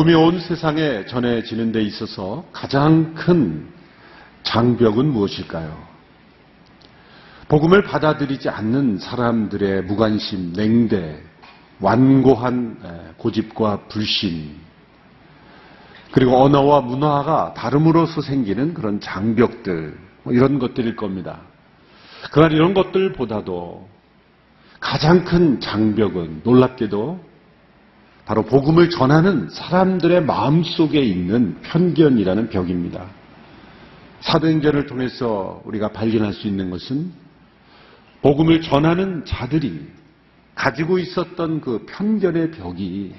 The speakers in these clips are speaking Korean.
복음이 온 세상에 전해지는 데 있어서 가장 큰 장벽은 무엇일까요? 복음을 받아들이지 않는 사람들의 무관심, 냉대, 완고한 고집과 불신, 그리고 언어와 문화가 다름으로써 생기는 그런 장벽들, 뭐 이런 것들일 겁니다. 그러나 이런 것들보다도 가장 큰 장벽은 놀랍게도 바로 복음을 전하는 사람들의 마음 속에 있는 편견이라는 벽입니다. 사도행전을 통해서 우리가 발견할 수 있는 것은 복음을 전하는 자들이 가지고 있었던 그 편견의 벽이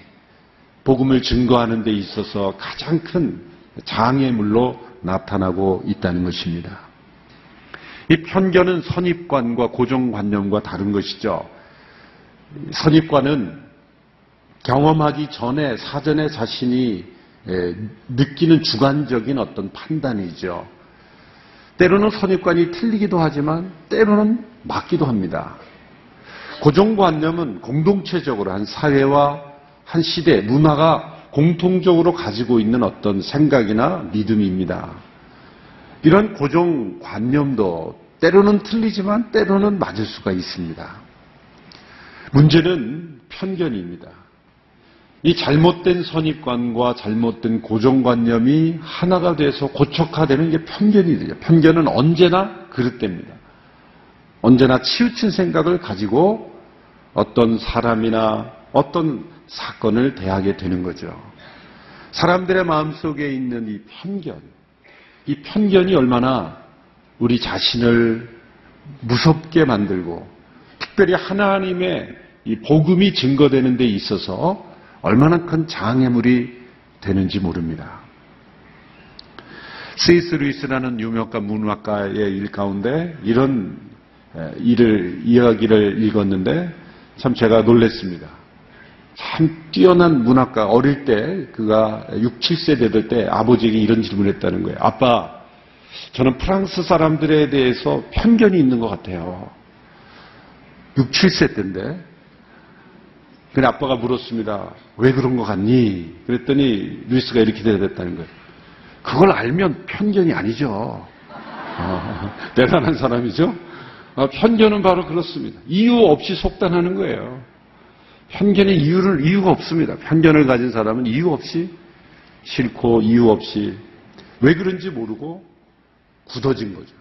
복음을 증거하는 데 있어서 가장 큰 장애물로 나타나고 있다는 것입니다. 이 편견은 선입관과 고정관념과 다른 것이죠. 선입관은 경험하기 전에 사전에 자신이 느끼는 주관적인 어떤 판단이죠. 때로는 선입관이 틀리기도 하지만 때로는 맞기도 합니다. 고정관념은 공동체적으로 한 사회와 한 시대, 문화가 공통적으로 가지고 있는 어떤 생각이나 믿음입니다. 이런 고정관념도 때로는 틀리지만 때로는 맞을 수가 있습니다. 문제는 편견입니다. 이 잘못된 선입관과 잘못된 고정관념이 하나가 돼서 고착화되는 게 편견이 되죠. 편견은 언제나 그릇됩니다. 언제나 치우친 생각을 가지고 어떤 사람이나 어떤 사건을 대하게 되는 거죠. 사람들의 마음속에 있는 이 편견, 이 편견이 얼마나 우리 자신을 무섭게 만들고 특별히 하나님의 이 복음이 증거되는 데 있어서 얼마나 큰 장애물이 되는지 모릅니다. 세이스 루이스라는 유명가 문학가의 일 가운데 이런 일을 이야기를 읽었는데 참 제가 놀랬습니다. 참 뛰어난 문학가 어릴 때 그가 6, 7세 되던 때 아버지에게 이런 질문을 했다는 거예요. 아빠, 저는 프랑스 사람들에 대해서 편견이 있는 것 같아요. 6, 7세 때인데 근데 아빠가 물었습니다. 왜 그런 것 같니? 그랬더니 루이스가 이렇게 대답했다는 거예요. 그걸 알면 편견이 아니죠. 어, 대단한 사람이죠. 어, 편견은 바로 그렇습니다. 이유 없이 속단하는 거예요. 편견의 이유를 이유가 없습니다. 편견을 가진 사람은 이유 없이 싫고 이유 없이 왜 그런지 모르고 굳어진 거죠.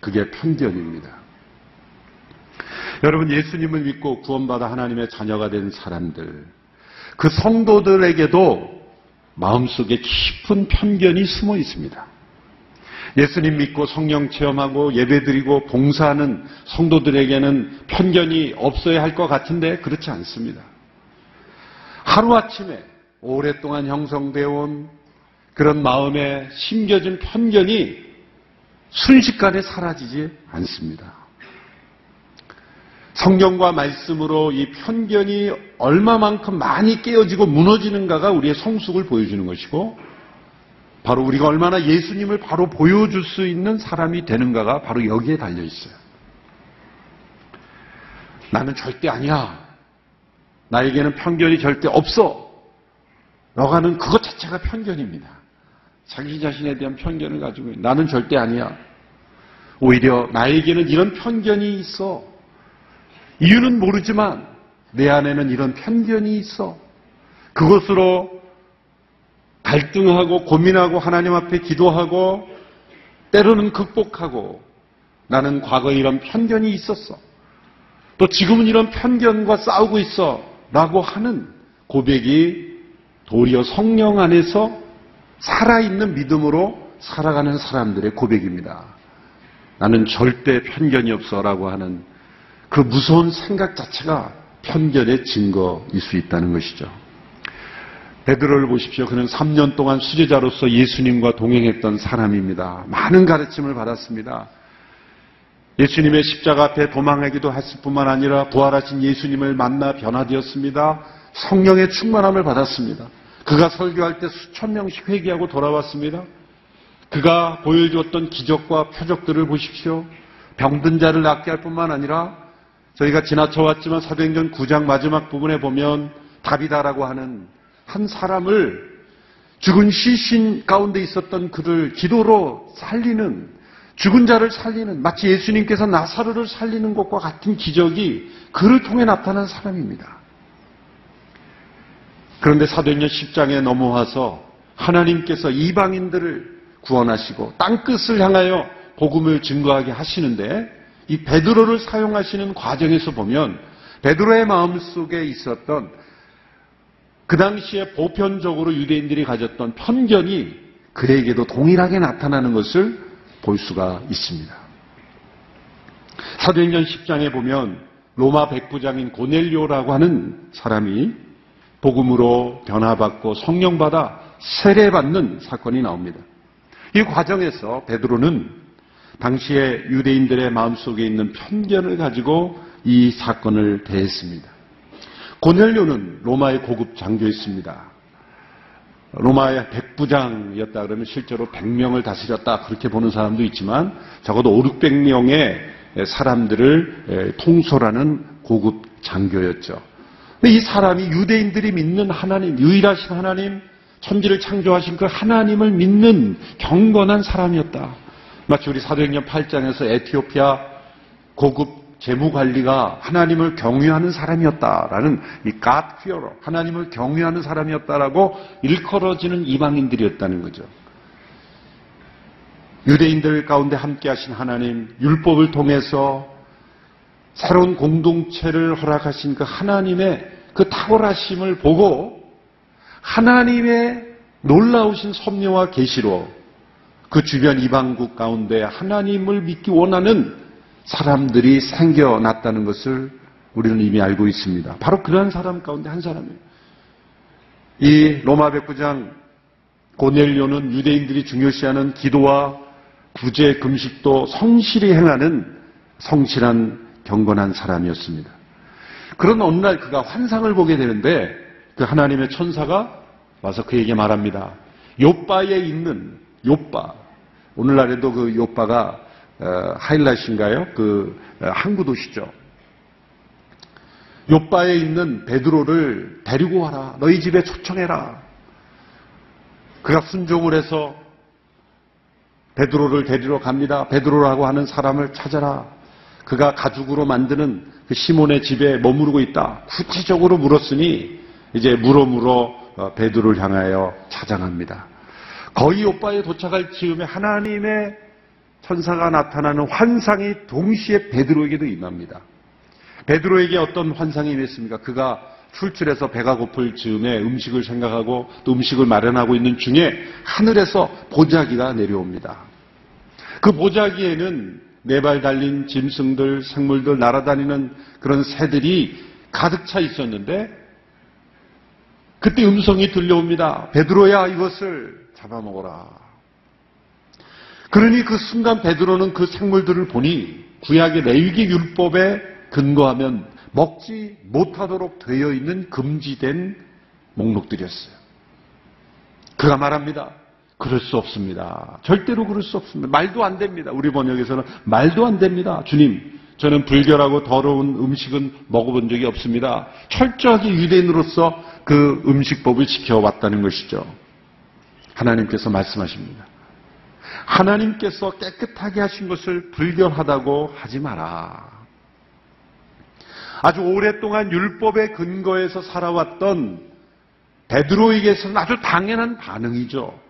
그게 편견입니다. 여러분 예수님을 믿고 구원받아 하나님의 자녀가 된 사람들 그 성도들에게도 마음속에 깊은 편견이 숨어 있습니다. 예수님 믿고 성령 체험하고 예배드리고 봉사하는 성도들에게는 편견이 없어야 할 것 같은데 그렇지 않습니다. 하루아침에 오랫동안 형성되어 온 그런 마음에 심겨진 편견이 순식간에 사라지지 않습니다. 성경과 말씀으로 이 편견이 얼마만큼 많이 깨어지고 무너지는가가 우리의 성숙을 보여주는 것이고 바로 우리가 얼마나 예수님을 바로 보여줄 수 있는 사람이 되는가가 바로 여기에 달려 있어요. 나는 절대 아니야. 나에게는 편견이 절대 없어. 너가는 그것 자체가 편견입니다. 자기 자신에 대한 편견을 가지고. 나는 절대 아니야. 오히려 나에게는 이런 편견이 있어. 이유는 모르지만 내 안에는 이런 편견이 있어. 그것으로 갈등하고 고민하고 하나님 앞에 기도하고 때로는 극복하고 나는 과거에 이런 편견이 있었어. 또 지금은 이런 편견과 싸우고 있어. 라고 하는 고백이 도리어 성령 안에서 살아있는 믿음으로 살아가는 사람들의 고백입니다. 나는 절대 편견이 없어. 라고 하는 그 무서운 생각 자체가 편견의 증거일 수 있다는 것이죠. 베드로를 보십시오. 그는 3년 동안 수제자로서 예수님과 동행했던 사람입니다. 많은 가르침을 받았습니다. 예수님의 십자가 앞에 도망하기도 했을 뿐만 아니라 부활하신 예수님을 만나 변화되었습니다. 성령의 충만함을 받았습니다. 그가 설교할 때 수천 명씩 회개하고 돌아왔습니다. 그가 보여주었던 기적과 표적들을 보십시오. 병든 자를 낫게 할 뿐만 아니라 저희가 지나쳐왔지만 사도행전 9장 마지막 부분에 보면 다비다라고 하는 한 사람을 죽은 시신 가운데 있었던 그를 기도로 살리는 죽은 자를 살리는 마치 예수님께서 나사로를 살리는 것과 같은 기적이 그를 통해 나타난 사람입니다. 그런데 사도행전 10장에 넘어와서 하나님께서 이방인들을 구원하시고 땅끝을 향하여 복음을 증거하게 하시는데 이 베드로를 사용하시는 과정에서 보면 베드로의 마음 속에 있었던 그 당시에 보편적으로 유대인들이 가졌던 편견이 그에게도 동일하게 나타나는 것을 볼 수가 있습니다. 사도행전 10장에 보면 로마 백부장인 고넬료라고 하는 사람이 복음으로 변화받고 성령받아 세례받는 사건이 나옵니다. 이 과정에서 베드로는 당시에 유대인들의 마음속에 있는 편견을 가지고 이 사건을 대했습니다. 고넬료는 로마의 고급 장교였습니다. 로마의 백부장이었다 그러면 실제로 100명을 다스렸다 그렇게 보는 사람도 있지만 적어도 5, 600명의 사람들을 통솔하는 고급 장교였죠. 이 사람이 유대인들이 믿는 하나님, 유일하신 하나님, 천지를 창조하신 그 하나님을 믿는 경건한 사람이었다. 마치 우리 사도행전 8장에서 에티오피아 고급 재무관리가 하나님을 경외하는 사람이었다라는 이 God fearer, 하나님을 경외하는 사람이었다라고 일컬어지는 이방인들이었다는 거죠. 유대인들 가운데 함께 하신 하나님, 율법을 통해서 새로운 공동체를 허락하신 그 하나님의 그 탁월하심을 보고 하나님의 놀라우신 섭리와 계시로 그 주변 이방국 가운데 하나님을 믿기 원하는 사람들이 생겨났다는 것을 우리는 이미 알고 있습니다. 바로 그러한 사람 가운데 한 사람이에요. 이 로마 백부장 고넬료는 유대인들이 중요시하는 기도와 구제 금식도 성실히 행하는 성실한 경건한 사람이었습니다. 그런 어느 날 그가 환상을 보게 되는데 그 하나님의 천사가 와서 그에게 말합니다. 요바에 있는 요바 오늘날에도 그 요바가 어, 하일라신가요? 그 어, 항구 도시죠. 요바에 있는 베드로를 데리고 와라. 너희 집에 초청해라. 그가 순종을 해서 베드로를 데리러 갑니다. 베드로라고 하는 사람을 찾아라. 그가 가죽으로 만드는 그 시몬의 집에 머무르고 있다. 구체적으로 물었으니 이제 물어 물어 어, 베드로를 향하여 찾아갑니다. 거의 오빠에 도착할 즈음에 하나님의 천사가 나타나는 환상이 동시에 베드로에게도 임합니다. 베드로에게 어떤 환상이 임했습니까? 그가 출출해서 배가 고플 즈음에 음식을 생각하고 또 음식을 마련하고 있는 중에 하늘에서 보자기가 내려옵니다. 그 보자기에는 네 발 달린 짐승들, 생물들, 날아다니는 그런 새들이 가득 차 있었는데 그때 음성이 들려옵니다. 베드로야 이것을 잡아먹어라. 그러니 그 순간 베드로는 그 생물들을 보니 구약의 레위기 율법에 근거하면 먹지 못하도록 되어 있는 금지된 목록들이었어요. 그가 말합니다. 그럴 수 없습니다. 절대로 그럴 수 없습니다. 말도 안 됩니다. 우리 번역에서는 말도 안 됩니다. 주님, 저는 불결하고 더러운 음식은 먹어본 적이 없습니다. 철저하게 유대인으로서 그 음식법을 지켜왔다는 것이죠. 하나님께서 말씀하십니다. 하나님께서 깨끗하게 하신 것을 불결하다고 하지 마라. 아주 오랫동안 율법의 근거에서 살아왔던 베드로에게서는 아주 당연한 반응이죠.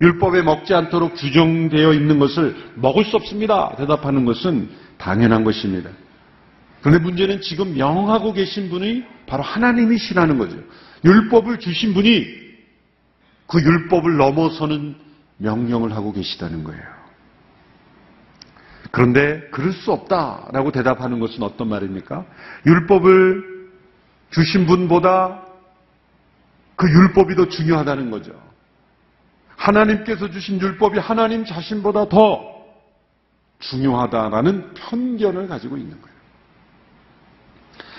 율법에 먹지 않도록 규정되어 있는 것을 먹을 수 없습니다. 대답하는 것은 당연한 것입니다. 그런데 문제는 지금 명하고 계신 분이 바로 하나님이시라는 거죠. 율법을 주신 분이 그 율법을 넘어서는 명령을 하고 계시다는 거예요. 그런데 그럴 수 없다라고 대답하는 것은 어떤 말입니까? 율법을 주신 분보다 그 율법이 더 중요하다는 거죠. 하나님께서 주신 율법이 하나님 자신보다 더 중요하다라는 편견을 가지고 있는 거예요.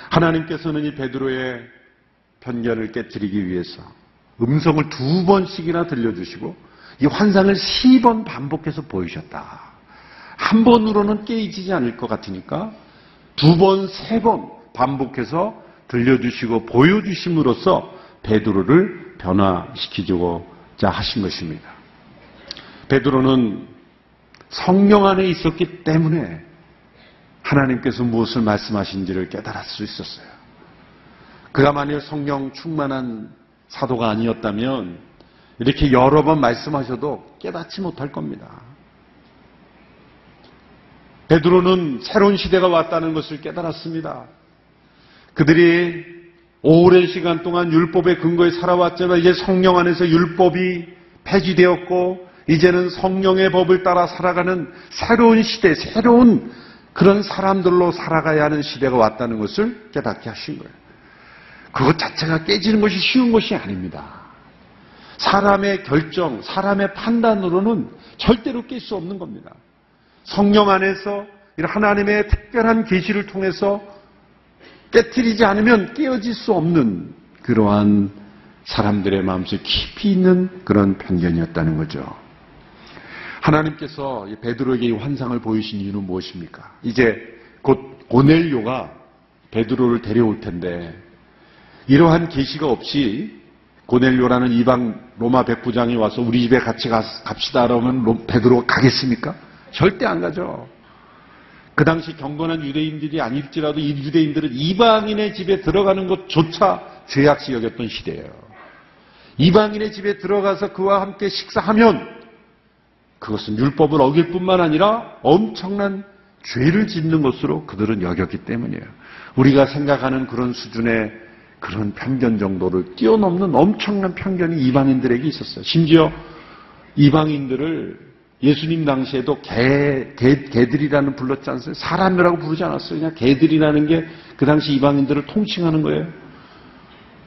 하나님께서는 이 베드로의 편견을 깨뜨리기 위해서 음성을 두 번씩이나 들려주시고 이 환상을 세번 반복해서 보이셨다. 한 번으로는 깨지지 않을 것 같으니까 두 번, 세 번 반복해서 들려주시고 보여주심으로써 베드로를 변화시키고자 하신 것입니다. 베드로는 성령 안에 있었기 때문에 하나님께서 무엇을 말씀하신지를 깨달을 수 있었어요. 그가 만일 성령 충만한 사도가 아니었다면 이렇게 여러 번 말씀하셔도 깨닫지 못할 겁니다. 베드로는 새로운 시대가 왔다는 것을 깨달았습니다. 그들이 오랜 시간 동안 율법의 근거에 살아왔지만 이제 성령 안에서 율법이 폐지되었고 이제는 성령의 법을 따라 살아가는 새로운 시대, 새로운 그런 사람들로 살아가야 하는 시대가 왔다는 것을 깨닫게 하신 거예요. 그것 자체가 깨지는 것이 쉬운 것이 아닙니다. 사람의 결정, 사람의 판단으로는 절대로 깰 수 없는 겁니다. 성령 안에서 이런 하나님의 특별한 계시를 통해서 깨뜨리지 않으면 깨어질 수 없는 그러한 사람들의 마음속에 깊이 있는 그런 편견이었다는 거죠. 하나님께서 베드로에게 이 환상을 보이신 이유는 무엇입니까? 이제 곧 고넬료가 베드로를 데려올 텐데 이러한 계시가 없이 고넬료라는 이방 로마 백부장이 와서 우리 집에 같이 가, 갑시다 그러면 베드로가 가겠습니까? 절대 안 가죠. 그 당시 경건한 유대인들이 아닐지라도 이 유대인들은 이방인의 집에 들어가는 것조차 죄악시 여겼던 시대예요. 이방인의 집에 들어가서 그와 함께 식사하면 그것은 율법을 어길 뿐만 아니라 엄청난 죄를 짓는 것으로 그들은 여겼기 때문이에요. 우리가 생각하는 그런 수준의 그런 편견 정도를 뛰어넘는 엄청난 편견이 이방인들에게 있었어요. 심지어 이방인들을 예수님 당시에도 개, 개, 개들이라는 불렀지 않았어요? 사람이라고 부르지 않았어요. 그냥 개들이라는 게 그 당시 이방인들을 통칭하는 거예요.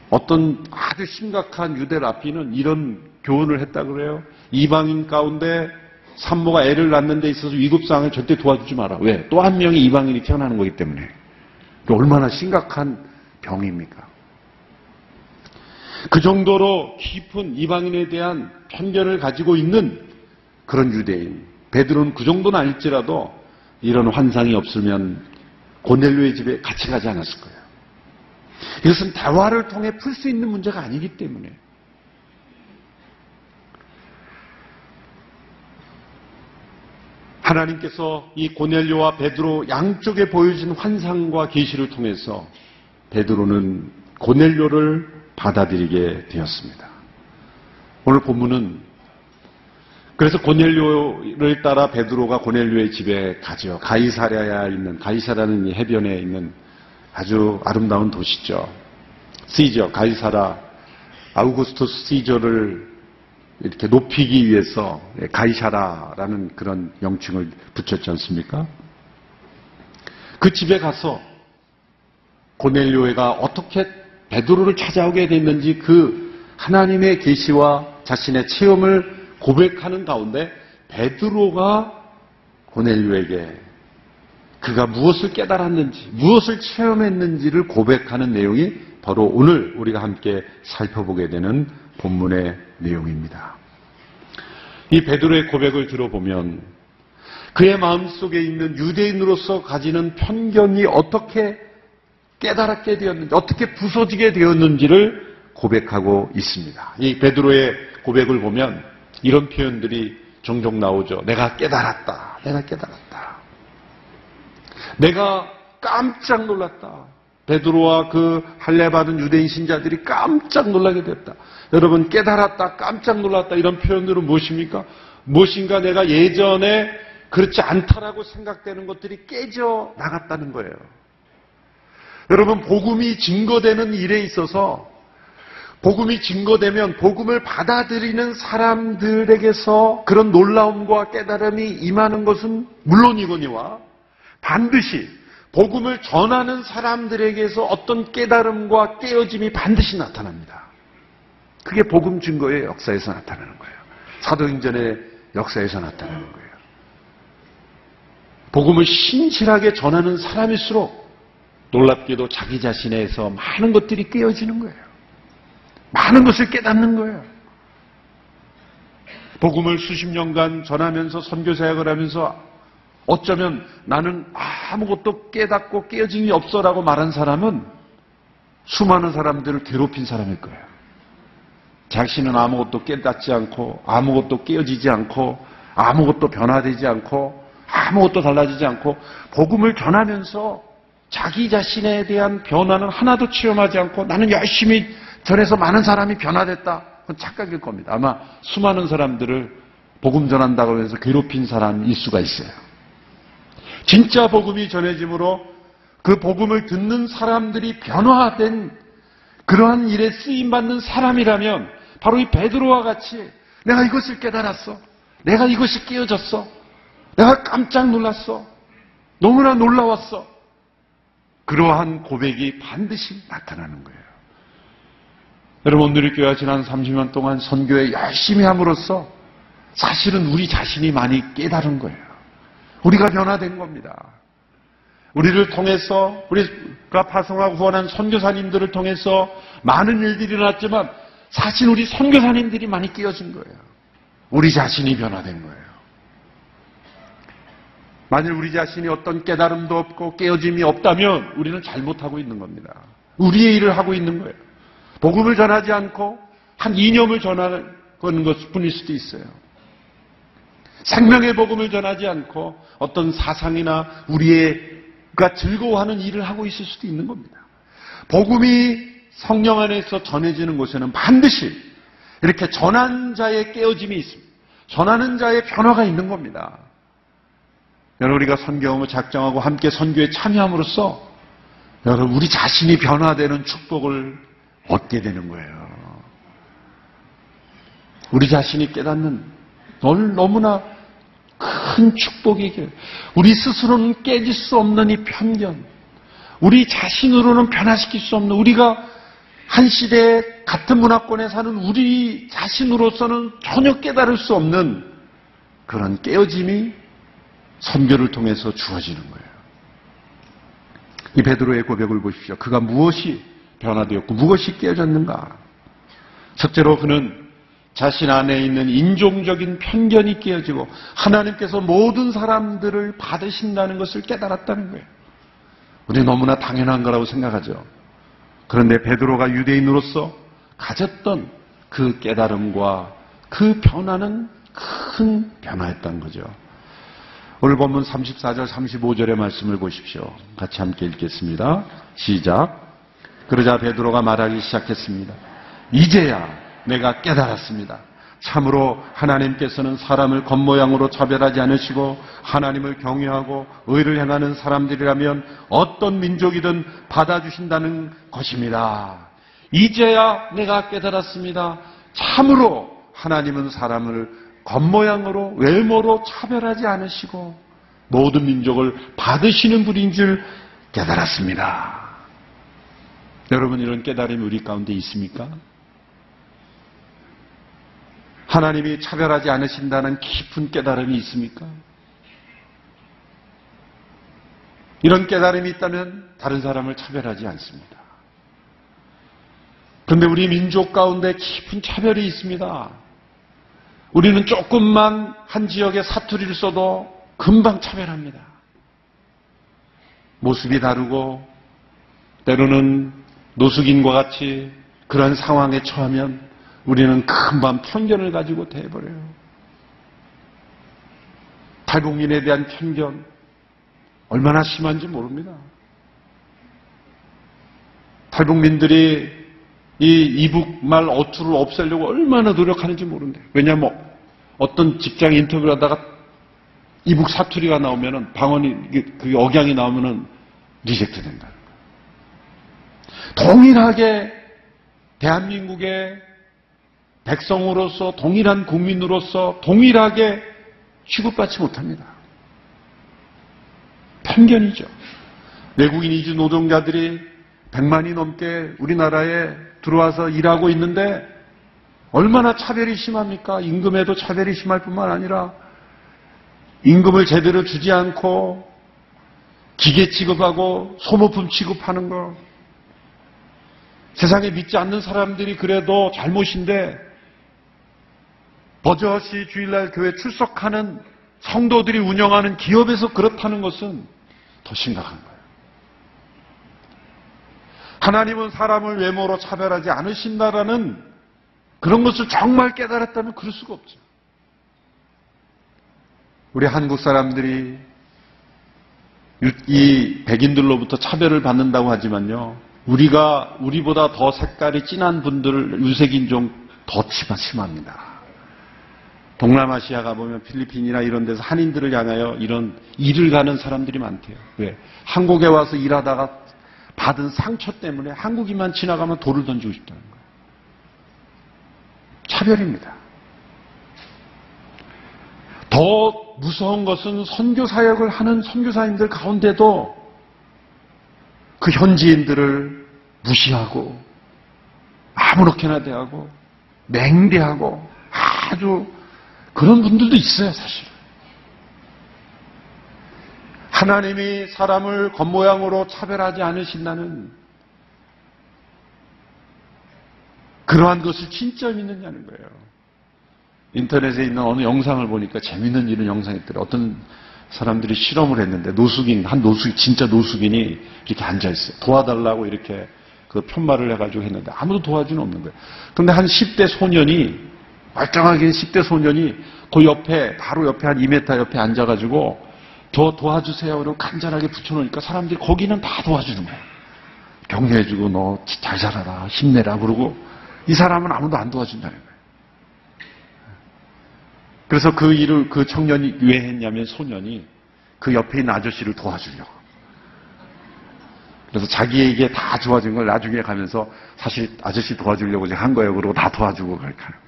어떤 아주 심각한 유대 라피는 이런 교훈을 했다 그래요. 이방인 가운데 산모가 애를 낳는 데 있어서 위급상을 절대 도와주지 마라. 왜? 또 한 명의 이방인이 태어나는 거기 때문에. 얼마나 심각한 병입니까? 그 정도로 깊은 이방인에 대한 편견을 가지고 있는 그런 유대인. 베드로는 그 정도는 아닐지라도 이런 환상이 없으면 고넬료의 집에 같이 가지 않았을 거예요. 이것은 대화를 통해 풀 수 있는 문제가 아니기 때문에. 하나님께서 이 고넬료와 베드로 양쪽에 보여진 환상과 계시를 통해서 베드로는 고넬료를 받아들이게 되었습니다. 오늘 본문은 그래서 고넬료를 따라 베드로가 고넬료의 집에 가죠. 가이사랴에 있는 가이사라는 이 해변에 있는 아주 아름다운 도시죠. 시저 가이사라 아우구스토스 시저를 이렇게 높이기 위해서 가이사라라는 그런 명칭을 붙였지 않습니까? 그 집에 가서 고넬료가 어떻게 베드로를 찾아오게 됐는지 그 하나님의 계시와 자신의 체험을 고백하는 가운데 베드로가 고넬료에게 그가 무엇을 깨달았는지, 무엇을 체험했는지를 고백하는 내용이 바로 오늘 우리가 함께 살펴보게 되는 본문의 내용입니다. 이 베드로의 고백을 들어보면 그의 마음속에 있는 유대인으로서 가지는 편견이 어떻게 깨달았게 되었는지, 어떻게 부서지게 되었는지를 고백하고 있습니다. 이 베드로의 고백을 보면 이런 표현들이 종종 나오죠. 내가 깨달았다. 내가 깨달았다. 내가 깜짝 놀랐다. 베드로와 그 할례 받은 유대인 신자들이 깜짝 놀라게 됐다. 여러분 깨달았다, 깜짝 놀랐다 이런 표현들은 무엇입니까? 무엇인가 내가 예전에 그렇지 않다라고 생각되는 것들이 깨져 나갔다는 거예요. 여러분 복음이 증거되는 일에 있어서 복음이 증거되면 복음을 받아들이는 사람들에게서 그런 놀라움과 깨달음이 임하는 것은 물론이거니와 반드시 복음을 전하는 사람들에게서 어떤 깨달음과 깨어짐이 반드시 나타납니다. 그게 복음 증거의 역사에서 나타나는 거예요. 사도행전의 역사에서 나타나는 거예요. 복음을 신실하게 전하는 사람일수록 놀랍게도 자기 자신에서 많은 것들이 깨어지는 거예요. 많은 것을 깨닫는 거예요. 복음을 수십 년간 전하면서 선교 사역을 하면서 어쩌면 나는 아무것도 깨닫고 깨어짐이 없어라고 말한 사람은 수많은 사람들을 괴롭힌 사람일 거예요. 자신은 아무것도 깨닫지 않고 아무것도 깨어지지 않고 아무것도 변화되지 않고 아무것도 달라지지 않고 복음을 전하면서 자기 자신에 대한 변화는 하나도 체험하지 않고 나는 열심히 전해서 많은 사람이 변화됐다. 그건 착각일 겁니다. 아마 수많은 사람들을 복음 전한다고 해서 괴롭힌 사람일 수가 있어요. 진짜 복음이 전해짐으로 그 복음을 듣는 사람들이 변화된 그러한 일에 쓰임받는 사람이라면 바로 이 베드로와 같이 내가 이것을 깨달았어. 내가 이것이 깨어졌어. 내가 깜짝 놀랐어. 너무나 놀라웠어. 그러한 고백이 반드시 나타나는 거예요. 여러분, 오늘의 교회가 지난 30년 동안 선교에 열심히 함으로써 사실은 우리 자신이 많이 깨달은 거예요. 우리가 변화된 겁니다. 우리를 통해서 우리가 파송하고 후원한 선교사님들을 통해서 많은 일들이 일어났지만 사실 우리 선교사님들이 많이 깨어진 거예요. 우리 자신이 변화된 거예요. 만일 우리 자신이 어떤 깨달음도 없고 깨어짐이 없다면 우리는 잘못하고 있는 겁니다. 우리의 일을 하고 있는 거예요. 복음을 전하지 않고 한 이념을 전하는 것 뿐일 수도 있어요. 생명의 복음을 전하지 않고 어떤 사상이나 우리가 즐거워하는 일을 하고 있을 수도 있는 겁니다. 복음이 성령 안에서 전해지는 곳에는 반드시 이렇게 전한 자의 깨어짐이 있습니다. 전하는 자의 변화가 있는 겁니다. 여러분 우리가 선교함을 작정하고 함께 선교에 참여함으로써 여러분 우리 자신이 변화되는 축복을 얻게 되는 거예요. 우리 자신이 깨닫는 널 너무나 큰 축복이게 우리 스스로는 깨질 수 없는 이 편견, 우리 자신으로는 변화시킬 수 없는 우리가 한 시대에 같은 문화권에 사는 우리 자신으로서는 전혀 깨달을 수 없는 그런 깨어짐이 선교를 통해서 주어지는 거예요. 이 베드로의 고백을 보십시오. 그가 무엇이 변화되었고 무엇이 깨어졌는가? 첫째로 그는 자신 안에 있는 인종적인 편견이 깨어지고 하나님께서 모든 사람들을 받으신다는 것을 깨달았다는 거예요. 우리 너무나 당연한 거라고 생각하죠. 그런데 베드로가 유대인으로서 가졌던 그 깨달음과 그 변화는 큰 변화였던 거죠. 오늘 본문 34절, 35절의 말씀을 보십시오. 같이 함께 읽겠습니다. 시작. 그러자 베드로가 말하기 시작했습니다. 이제야 내가 깨달았습니다. 참으로 하나님께서는 사람을 겉모양으로 차별하지 않으시고 하나님을 경외하고 의를 행하는 사람들이라면 어떤 민족이든 받아주신다는 것입니다. 이제야 내가 깨달았습니다. 참으로 하나님은 사람을 겉모양으로 외모로 차별하지 않으시고 모든 민족을 받으시는 분인 줄 깨달았습니다. 여러분 이런 깨달음이 우리 가운데 있습니까? 하나님이 차별하지 않으신다는 깊은 깨달음이 있습니까? 이런 깨달음이 있다면 다른 사람을 차별하지 않습니다. 그런데 우리 민족 가운데 깊은 차별이 있습니다. 우리는 조금만 한 지역에 사투리를 써도 금방 차별합니다. 모습이 다르고 때로는 노숙인과 같이 그런 상황에 처하면 우리는 금방 편견을 가지고 대해버려요. 탈북민에 대한 편견 얼마나 심한지 모릅니다. 탈북민들이 이 이북말 어투를 없애려고 얼마나 노력하는지 모른대. 왜냐하면 어떤 직장 인터뷰를 하다가 이북 사투리가 나오면은 방언이 그 억양이 나오면은 reject 된다. 동일하게 대한민국의 백성으로서 동일한 국민으로서 동일하게 취급받지 못합니다. 편견이죠. 외국인 이주 노동자들이 100만이 넘게 우리나라에 들어와서 일하고 있는데 얼마나 차별이 심합니까? 임금에도 차별이 심할 뿐만 아니라 임금을 제대로 주지 않고 기계 취급하고 소모품 취급하는 거. 세상에 믿지 않는 사람들이 그래도 잘못인데 버젓이 주일날 교회 출석하는 성도들이 운영하는 기업에서 그렇다는 것은 더 심각한 거예요. 하나님은 사람을 외모로 차별하지 않으신다라는 그런 것을 정말 깨달았다면 그럴 수가 없죠. 우리 한국 사람들이 유- 이 백인들로부터 차별을 받는다고 하지만요. 우리가 우리보다 더 색깔이 진한 분들 유색인종 더 심- 심합니다. 동남아시아 가보면 필리핀이나 이런 데서 한인들을 향하여 이런 일을 가는 사람들이 많대요. 왜? 한국에 와서 일하다가 받은 상처 때문에 한국인만 지나가면 돌을 던지고 싶다는 거예요. 차별입니다. 더 무서운 것은 선교 사역을 하는 선교사님들 가운데도 그 현지인들을 무시하고 아무렇게나 대하고 맹대하고 아주 그런 분들도 있어요, 사실. 하나님이 사람을 겉모양으로 차별하지 않으신다는 그러한 것을 진짜 믿느냐는 거예요. 인터넷에 있는 어느 영상을 보니까 재밌는 이런 영상이 있더라고요. 어떤 사람들이 실험을 했는데 노숙인, 한 노숙, 진짜 노숙인이 이렇게 앉아 있어요. 도와달라고 이렇게 그 편말을 해가지고 했는데 아무도 도와주는 없는 거예요. 근데 한 10대 소년이, 멀쩡하게 10대 소년이 그 옆에, 바로 옆에 한 2m 옆에 앉아가지고 저 도와주세요. 그러고 간절하게 붙여놓으니까 사람들이 거기는 다 도와주는 거예요. 격려해주고 너 잘 살아라, 힘내라. 그러고 이 사람은 아무도 안 도와준다는 거예요. 그래서 그 일을 그 청년이 왜 했냐면 소년이 그 옆에 있는 아저씨를 도와주려고. 그래서 자기에게 다 도와준 걸 나중에 가면서 사실 아저씨 도와주려고 한 거예요. 그러고 다 도와주고 하는 거예요.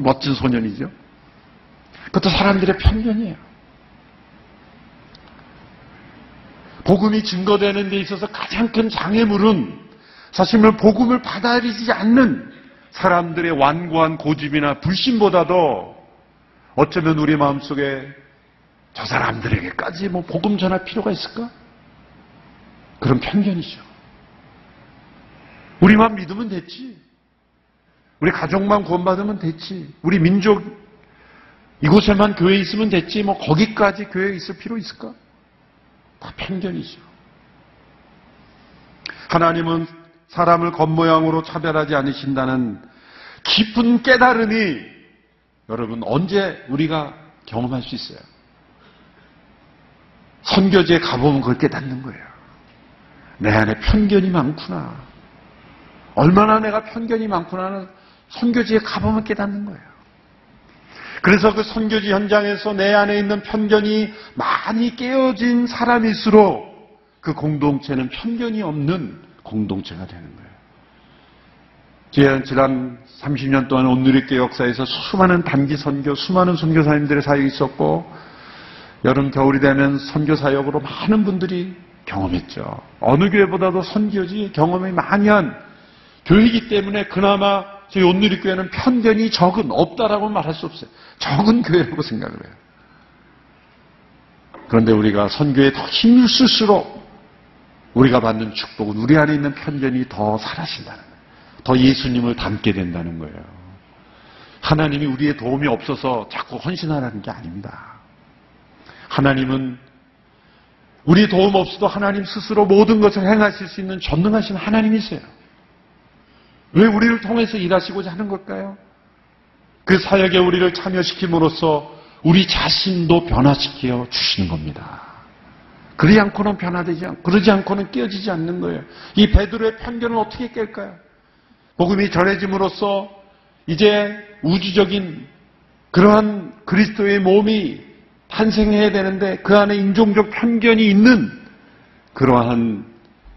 멋진 소년이죠. 그것도 사람들의 편견이에요. 복음이 증거되는 데 있어서 가장 큰 장애물은 사실은 복음을 받아들이지 않는 사람들의 완고한 고집이나 불신보다도 어쩌면 우리 마음속에 저 사람들에게까지 뭐 복음 전할 필요가 있을까? 그런 편견이죠. 우리만 믿으면 됐지. 우리 가족만 구원받으면 됐지. 우리 민족 이곳에만 교회 있으면 됐지. 뭐 거기까지 교회 있을 필요 있을까? 다 편견이죠. 하나님은 사람을 겉모양으로 차별하지 않으신다는 깊은 깨달음이 여러분 언제 우리가 경험할 수 있어요? 선교지에 가보면 그걸 깨닫는 거예요. 내 안에 편견이 많구나. 얼마나 내가 편견이 많구나는 선교지에 가보면 깨닫는 거예요. 그래서 그 선교지 현장에서 내 안에 있는 편견이 많이 깨어진 사람일수록 그 공동체는 편견이 없는 공동체가 되는 거예요. 제 지난 30년 동안 온누리교 역사에서 수많은 단기 선교, 수많은 선교사님들의 사역이 있었고 여름 겨울이 되면 선교 사역으로 많은 분들이 경험했죠. 어느 교회보다도 선교지 경험이 많이 한 교회이기 때문에 그나마 저희 온누리 교회는 편견이 적은 없다라고 말할 수 없어요. 적은 교회라고 생각을 해요. 그런데 우리가 선교에 더 힘을 쓸수록 우리가 받는 축복은 우리 안에 있는 편견이 더 사라진다는 거예요. 더 예수님을 닮게 된다는 거예요. 하나님이 우리의 도움이 없어서 자꾸 헌신하라는 게 아닙니다. 하나님은 우리 도움 없어도 하나님 스스로 모든 것을 행하실 수 있는 전능하신 하나님이세요. 왜 우리를 통해서 일하시고자 하는 걸까요? 그 사역에 우리를 참여시킴으로써 우리 자신도 변화시켜 주시는 겁니다. 그러지 않고는 변화되지 않고, 그러지 않고는 깨어지지 않는 거예요. 이 베드로의 편견을 어떻게 깰까요? 복음이 전해짐으로써 이제 우주적인 그러한 그리스도의 몸이 탄생해야 되는데 그 안에 인종적 편견이 있는 그러한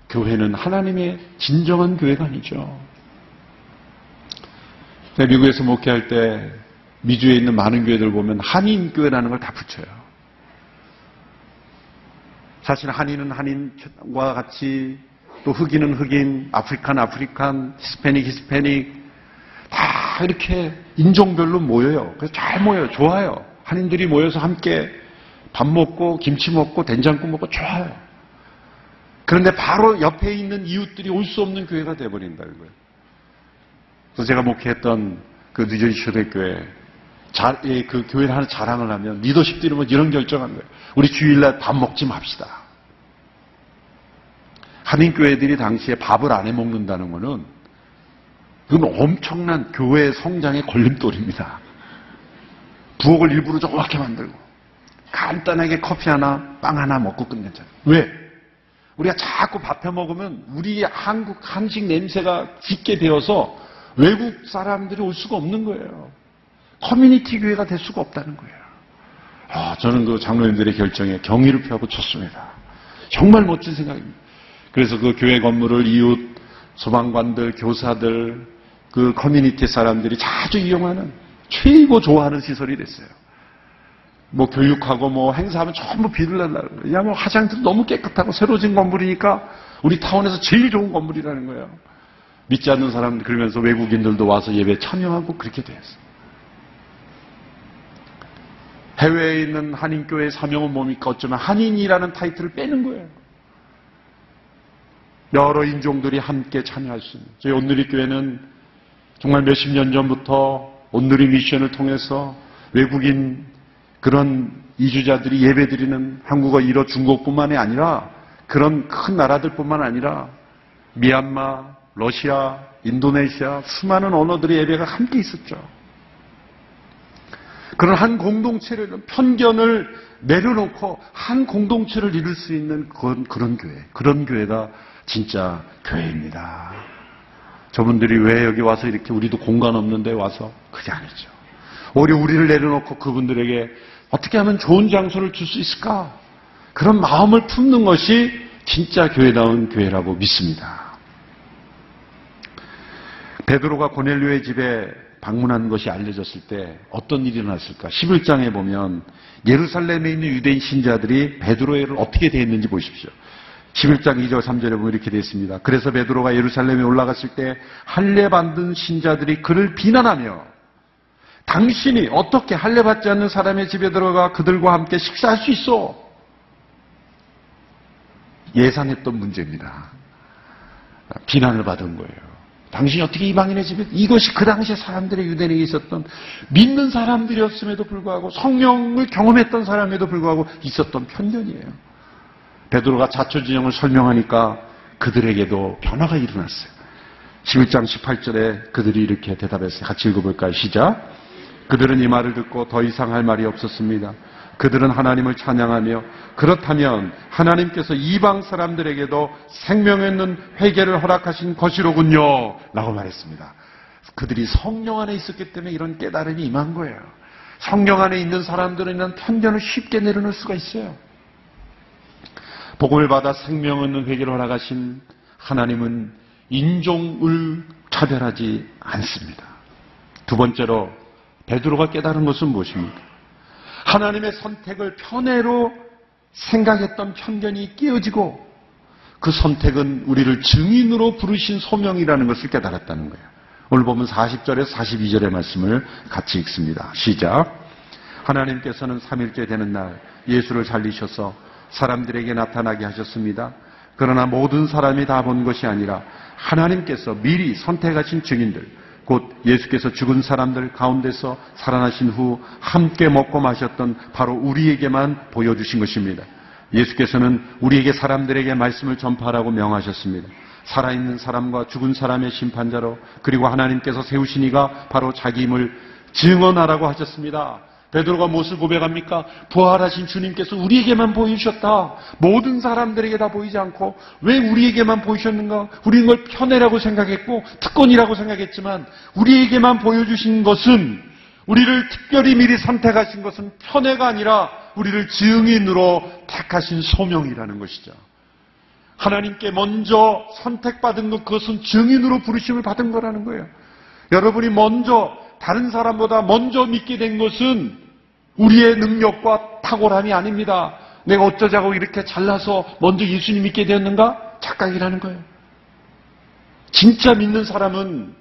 교회는 하나님의 진정한 교회가 아니죠. 제가 미국에서 목회할 때 미주에 있는 많은 교회들 보면 한인 교회라는 걸 다 붙여요. 사실 한인은 한인과 같이 또 흑인은 흑인, African African, 히스패닉 히스패닉 다 이렇게 인종별로 모여요. 그래서 잘 모여요. 좋아요. 한인들이 모여서 함께 밥 먹고 김치 먹고 된장국 먹고 좋아요. 그런데 바로 옆에 있는 이웃들이 올 수 없는 교회가 돼버린다는 거예요. 그래서 제가 목회했던 그 뉴저지 초대교회 자, 예, 그 교회를 하는 자랑을 하면 리더십들이 뭐 이런 결정한 거예요. 우리 주일날 밥 먹지 맙시다. 한인교회들이 당시에 밥을 안 해 먹는다는 거는 그건 엄청난 교회 성장의 걸림돌입니다. 부엌을 일부러 조그맣게 만들고 간단하게 커피 하나, 빵 하나 먹고 끝내잖아요. 왜? 우리가 자꾸 밥해 먹으면 우리 한국 한식 냄새가 짙게 되어서 외국 사람들이 올 수가 없는 거예요. 커뮤니티 교회가 될 수가 없다는 거예요. 아, 저는 그 장로님들의 결정에 경의를 표하고 좋습니다. 정말 멋진 생각입니다. 그래서 그 교회 건물을 이웃 소방관들, 교사들, 그 커뮤니티 사람들이 자주 이용하는 최고 좋아하는 시설이 됐어요. 뭐 교육하고 뭐 행사하면 전부 빌려 달라고 그래요. 왜냐하면 화장실도 너무 깨끗하고 새로 진 건물이니까 우리 타운에서 제일 좋은 건물이라는 거예요. 믿지 않는 사람들 그러면서 외국인들도 와서 예배 참여하고 그렇게 됐어요. 해외에 있는 한인교회 사명은 뭡니까? 어쩌면 한인이라는 타이틀을 빼는 거예요. 여러 인종들이 함께 참여할 수 있는. 저희 온누리 교회는 정말 몇십 년 전부터 온누리 미션을 통해서 외국인 그런 이주자들이 예배드리는 한국어, 일어, 중국뿐만이 아니라 그런 큰 나라들뿐만 아니라 미얀마, 러시아, 인도네시아 수많은 언어들의 예배가 함께 있었죠. 그런 한 공동체를 편견을 내려놓고 한 공동체를 이룰 수 있는 그런, 그런 교회, 그런 교회가 진짜 교회입니다. 저분들이 왜 여기 와서 이렇게 우리도 공간 없는데 와서 그게 아니죠. 오히려 우리를 내려놓고 그분들에게 어떻게 하면 좋은 장소를 줄 수 있을까? 그런 마음을 품는 것이 진짜 교회다운 교회라고 믿습니다. 베드로가 고넬료의 집에 방문한 것이 알려졌을 때 어떤 일이 일어났을까? 11장에 보면 예루살렘에 있는 유대인 신자들이 베드로를 어떻게 대했는지 보십시오. 11장 2절 3절에 보면 이렇게 되어 있습니다. 그래서 베드로가 예루살렘에 올라갔을 때 할례 받은 신자들이 그를 비난하며 당신이 어떻게 할례 받지 않는 사람의 집에 들어가 그들과 함께 식사할 수 있어? 예상했던 문제입니다. 비난을 받은 거예요. 당신이 어떻게 이방인의 집에 이것이 그 당시에 사람들의 유대인에게 있었던 믿는 사람들이었음에도 불구하고 성령을 경험했던 사람에도 불구하고 있었던 편견이에요. 베드로가 자초지정을 설명하니까 그들에게도 변화가 일어났어요. 11장 18절에 그들이 이렇게 대답했어요. 같이 읽어볼까요? 시작. 그들은 이 말을 듣고 더 이상 할 말이 없었습니다. 그들은 하나님을 찬양하며 그렇다면 하나님께서 이방 사람들에게도 생명 있는 회개를 허락하신 것이로군요. 라고 말했습니다. 그들이 성령 안에 있었기 때문에 이런 깨달음이 임한 거예요. 성령 안에 있는 사람들은 이런 편견을 쉽게 내려놓을 수가 있어요. 복음을 받아 생명 있는 회개를 허락하신 하나님은 인종을 차별하지 않습니다. 두 번째로 베드로가 깨달은 것은 무엇입니까? 하나님의 선택을 편애로 생각했던 편견이 깨어지고 그 선택은 우리를 증인으로 부르신 소명이라는 것을 깨달았다는 거예요. 오늘 보면 40절에서 42절의 말씀을 같이 읽습니다. 시작. 하나님께서는 3일째 되는 날 예수를 살리셔서 사람들에게 나타나게 하셨습니다. 그러나 모든 사람이 다 본 것이 아니라 하나님께서 미리 선택하신 증인들, 곧 예수께서 죽은 사람들 가운데서 살아나신 후 함께 먹고 마셨던 바로 우리에게만 보여주신 것입니다. 예수께서는 우리에게 사람들에게 말씀을 전파하라고 명하셨습니다. 살아있는 사람과 죽은 사람의 심판자로 그리고 하나님께서 세우신 이가 바로 자기 힘을 증언하라고 하셨습니다. 베드로가 무엇을 고백합니까? 부활하신 주님께서 우리에게만 보이셨다. 모든 사람들에게 다 보이지 않고 왜 우리에게만 보이셨는가? 우리는 걸 편애라고 생각했고 특권이라고 생각했지만 우리에게만 보여주신 것은 우리를 특별히 미리 선택하신 것은 편애가 아니라 우리를 증인으로 택하신 소명이라는 것이죠. 하나님께 먼저 선택받은 것 그것은 증인으로 부르심을 받은 거라는 거예요. 여러분이 먼저 다른 사람보다 먼저 믿게 된 것은 우리의 능력과 탁월함이 아닙니다. 내가 어쩌자고 이렇게 잘나서 먼저 예수님 믿게 되었는가? 착각이라는 거예요. 진짜 믿는 사람은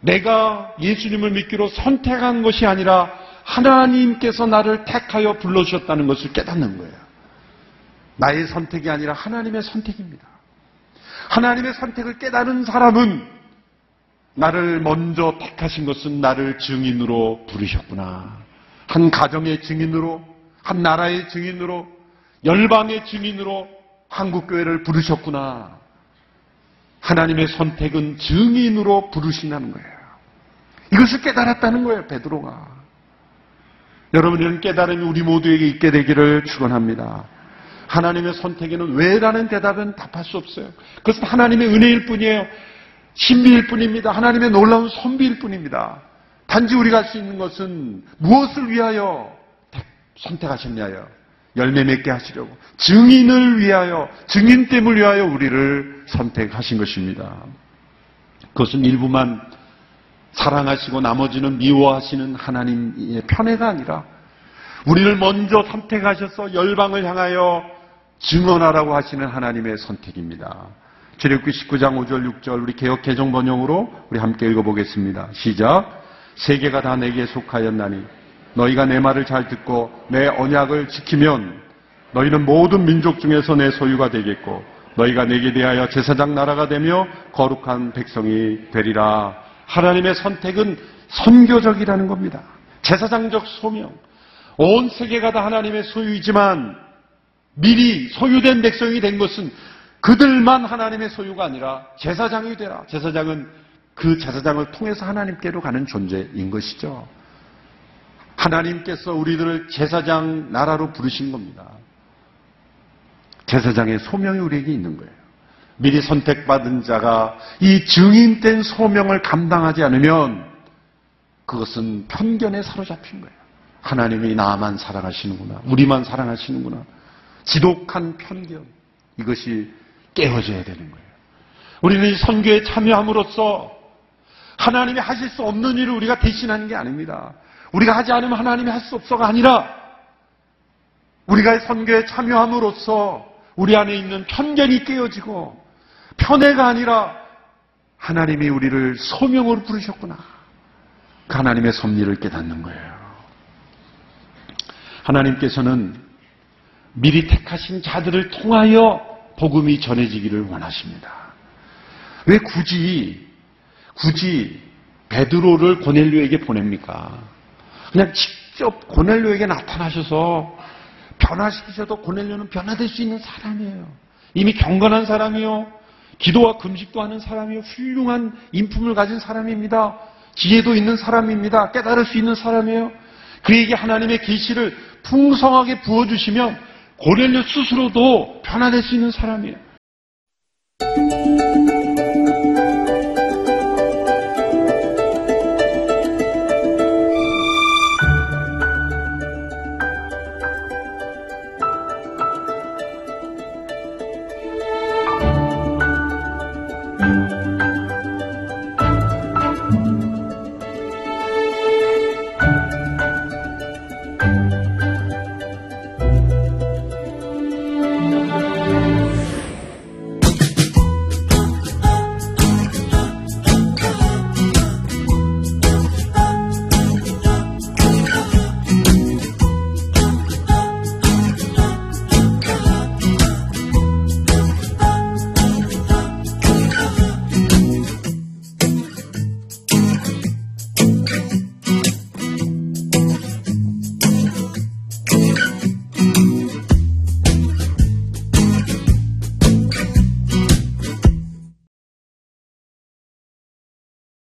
내가 예수님을 믿기로 선택한 것이 아니라 하나님께서 나를 택하여 불러주셨다는 것을 깨닫는 거예요. 나의 선택이 아니라 하나님의 선택입니다. 하나님의 선택을 깨달은 사람은 나를 먼저 택하신 것은 나를 증인으로 부르셨구나. 한 가정의 증인으로, 한 나라의 증인으로, 열방의 증인으로 한국교회를 부르셨구나. 하나님의 선택은 증인으로 부르신다는 거예요. 이것을 깨달았다는 거예요, 베드로가. 여러분 이런 깨달음이 우리 모두에게 있게 되기를 축원합니다. 하나님의 선택에는 왜라는 대답은 답할 수 없어요. 그것은 하나님의 은혜일 뿐이에요. 신비일 뿐입니다. 하나님의 놀라운 선비일 뿐입니다. 단지 우리가 할 수 있는 것은 무엇을 위하여 선택하셨냐요? 열매 맺게 하시려고. 증인을 위하여, 증인 됨을 위하여 우리를 선택하신 것입니다. 그것은 일부만 사랑하시고 나머지는 미워하시는 하나님의 편애가 아니라 우리를 먼저 선택하셔서 열방을 향하여 증언하라고 하시는 하나님의 선택입니다. 출애굽기 19장 5절 6절 우리 개혁 개정 번역으로 우리 함께 읽어보겠습니다. 시작. 세계가 다 내게 속하였나니 너희가 내 말을 잘 듣고 내 언약을 지키면 너희는 모든 민족 중에서 내 소유가 되겠고 너희가 내게 대하여 제사장 나라가 되며 거룩한 백성이 되리라. 하나님의 선택은 선교적이라는 겁니다. 제사장적 소명. 온 세계가 다 하나님의 소유이지만 미리 소유된 백성이 된 것은 그들만 하나님의 소유가 아니라 제사장이 되라. 제사장은 그 제사장을 통해서 하나님께로 가는 존재인 것이죠. 하나님께서 우리들을 제사장 나라로 부르신 겁니다. 제사장의 소명이 우리에게 있는 거예요. 미리 선택받은 자가 이 증인된 소명을 감당하지 않으면 그것은 편견에 사로잡힌 거예요. 하나님이 나만 사랑하시는구나. 우리만 사랑하시는구나. 지독한 편견. 이것이 깨어져야 되는 거예요. 우리는 이 선교에 참여함으로써 하나님이 하실 수 없는 일을 우리가 대신하는 게 아닙니다. 우리가 하지 않으면 하나님이 할 수 없어가 아니라 우리가 선교에 참여함으로써 우리 안에 있는 편견이 깨어지고 편애가 아니라 하나님이 우리를 소명으로 부르셨구나. 그 하나님의 섭리를 깨닫는 거예요. 하나님께서는 미리 택하신 자들을 통하여 복음이 전해지기를 원하십니다. 왜 굳이 굳이 베드로를 고넬료에게 보냅니까? 그냥 직접 고넬료에게 나타나셔서 변화시키셔도 고넬료는 변화될 수 있는 사람이에요. 이미 경건한 사람이요. 기도와 금식도 하는 사람이요. 훌륭한 인품을 가진 사람입니다. 지혜도 있는 사람입니다. 깨달을 수 있는 사람이에요. 그에게 하나님의 계시를 풍성하게 부어주시면 고넬료 스스로도 변화될 수 있는 사람이에요.